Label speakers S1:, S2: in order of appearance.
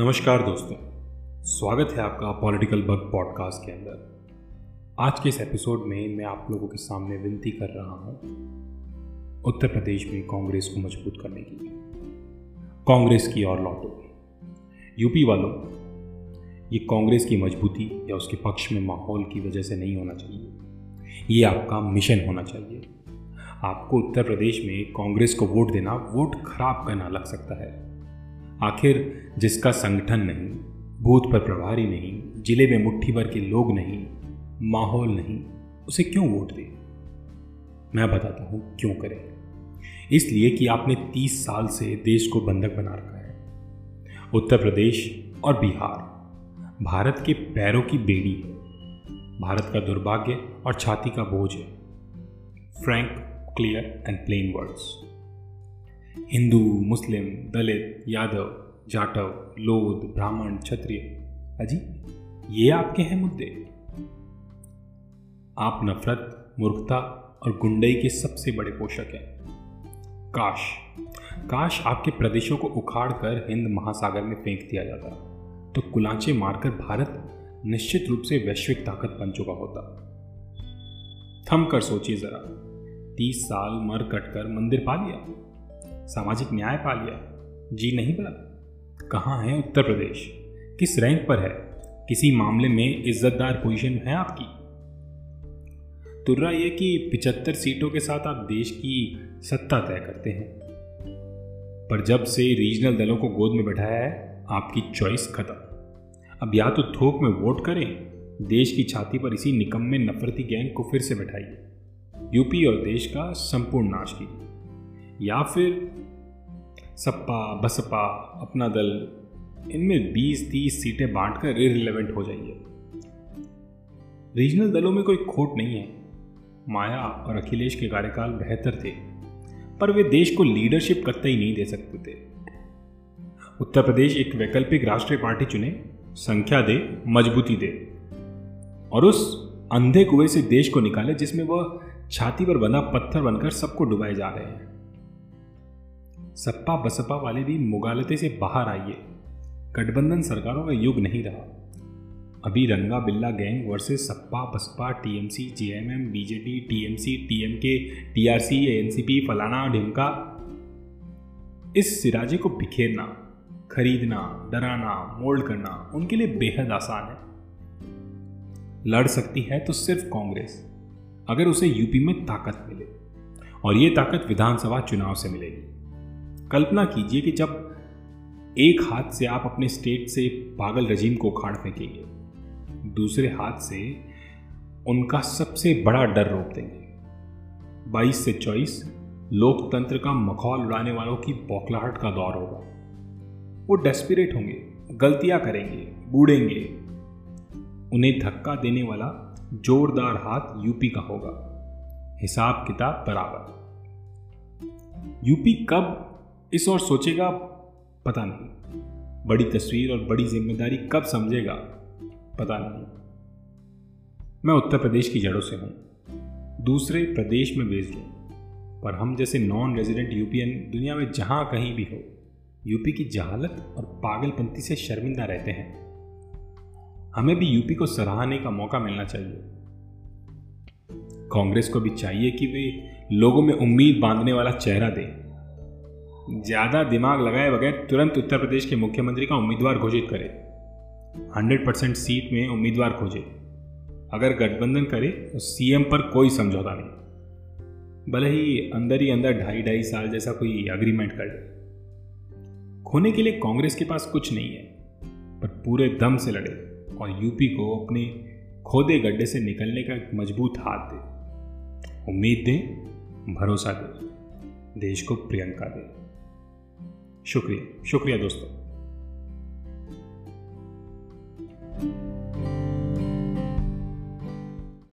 S1: नमस्कार दोस्तों। स्वागत है आपका पॉलिटिकल बग पॉडकास्ट के अंदर। आज के इस एपिसोड में मैं आप लोगों के सामने विनती कर रहा हूँ उत्तर प्रदेश में कांग्रेस को मज़बूत करने की कांग्रेस की और लौटो। यूपी वालों, ये कांग्रेस की मजबूती या उसके पक्ष में माहौल की वजह से नहीं होना चाहिए। ये आपका मिशन होना चाहिए। आपको उत्तर प्रदेश में कांग्रेस को वोट देना, वोट खराब करना लग सकता है। आखिर जिसका संगठन नहीं, बूथ पर प्रभारी नहीं, ज़िले में मुट्ठी भर के लोग नहीं, माहौल नहीं, उसे क्यों वोट दे? मैं बताता हूँ क्यों करें। इसलिए कि आपने 30 साल से देश को बंधक बना रखा है। उत्तर प्रदेश और बिहार, भारत के पैरों की बेड़ी है। भारत का दुर्भाग्य और छाती का बोझ है। Frank clear and plain words Hindu, Muslim, Dalit, Yadav, Jatav Lodh Brahmin, Kshatriya. अजी, ये आपके हैं मुद्दे। आप नफरत, मूर्खता और गुंडई के सबसे बड़े पोषक हैं। काश काश आपके प्रदेशों को उखाड़ कर हिंद महासागर में फेंक दिया जाता तो कुलाचे मारकर भारत निश्चित रूप से वैश्विक ताकत बन चुका होता। थम कर सोचिए जरा, तीस साल मर कटकर मंदिर पा लिया। सामाजिक न्याय पा लिया। जी नहीं बड़ा कहाँ है उत्तर प्रदेश? किस रैंक पर है? किसी मामले में इज्जतदार पोजीशन है आपकी? तुर्रा यह कि पिचहत्तर सीटों के साथ आप देश की सत्ता तय करते हैं। पर जब से रीजनल दलों को गोद में बैठाया है, आपकी चॉइस खत्म। अब या तो थोक में वोट करें, देश की छाती पर इसी निकम में नफरती गैंग को फिर से बैठाइए। यूपी और देश का संपूर्ण नाश कीजिए। या फिर सपा बसपा, अपना दल, इनमें 20-30 सीटें बांटकर इरिलेवेंट हो जाइए। रीजनल दलों में कोई खोट नहीं है। माया और अखिलेश के कार्यकाल बेहतर थे, पर वे देश को लीडरशिप कतई नहीं दे सकते थे। उत्तर प्रदेश एक वैकल्पिक राष्ट्रीय पार्टी चुने, संख्या दे, मजबूती दे, और उस अंधे कुएँ से देश को निकाले जिसमें वह छाती पर बना पत्थर बनकर सबको डुबाए जा रहे हैं। सपा बसपा वाले भी मुगालते से बाहर आइए। गठबंधन सरकारों का युग नहीं रहा। अभी Ranga Billa gang versus Sapa Basapa TMC, JMM, BJP, TMC, TMK, TRC NCP फलाना ढिमका। इस सिराजे को बिखेरना, खरीदना, डराना, मोल्ड करना उनके लिए बेहद आसान है। लड़ सकती है तो सिर्फ़ कांग्रेस, अगर उसे यूपी में ताकत मिले। और ये ताकत विधानसभा चुनाव से मिलेगी। कल्पना कीजिए कि जब एक हाथ से आप अपने स्टेट से पागल रजीम को उखाड़ फेंकेंगे, दूसरे हाथ से उनका सबसे बड़ा डर रोक देंगे। 22 से 24 लोकतंत्र का मखौल उड़ाने वालों की बौखलाहट का दौर होगा। वो डेस्पिरेट होंगे, गलतियाँ करेंगे, बूढ़ेंगे। उन्हें धक्का देने वाला जोरदार हाथ यूपी का होगा। हिसाब किताब बराबर। यूपी कब इस और सोचेगा, पता नहीं। बड़ी तस्वीर और बड़ी ज़िम्मेदारी कब समझेगा, पता नहीं। मैं उत्तर प्रदेश की जड़ों से हूँ, दूसरे प्रदेश में बेस्ड हूँ। पर हम जैसे नॉन रेजिडेंट यूपीएन दुनिया में जहाँ कहीं भी हो यूपी की जहालत और पागलपंती से शर्मिंदा रहते हैं। हमें भी यूपी को सराहने का मौका मिलना चाहिए। कांग्रेस को भी चाहिए कि वे लोगों में उम्मीद बांधने वाला चेहरा दे। ज़्यादा दिमाग लगाए बगैर तुरंत उत्तर प्रदेश के मुख्यमंत्री का उम्मीदवार घोषित करे। 100 परसेंट सीट में उम्मीदवार खोजे। अगर गठबंधन करे तो सीएम पर कोई समझौता नहीं। भले ही अंदर ही अंदर ढाई ढाई साल जैसा कोई अग्रीमेंट कर ले। खोने के लिए कांग्रेस के पास कुछ नहीं है, पर पूरे दम से लड़े और यूपी को अपने खोदे गड्ढे से निकलने का एक मज़बूत हाथ दे। उम्मीद दे, भरोसा दे। देश को प्रियंका दे। शुक्रिया शुक्रिया दोस्तों।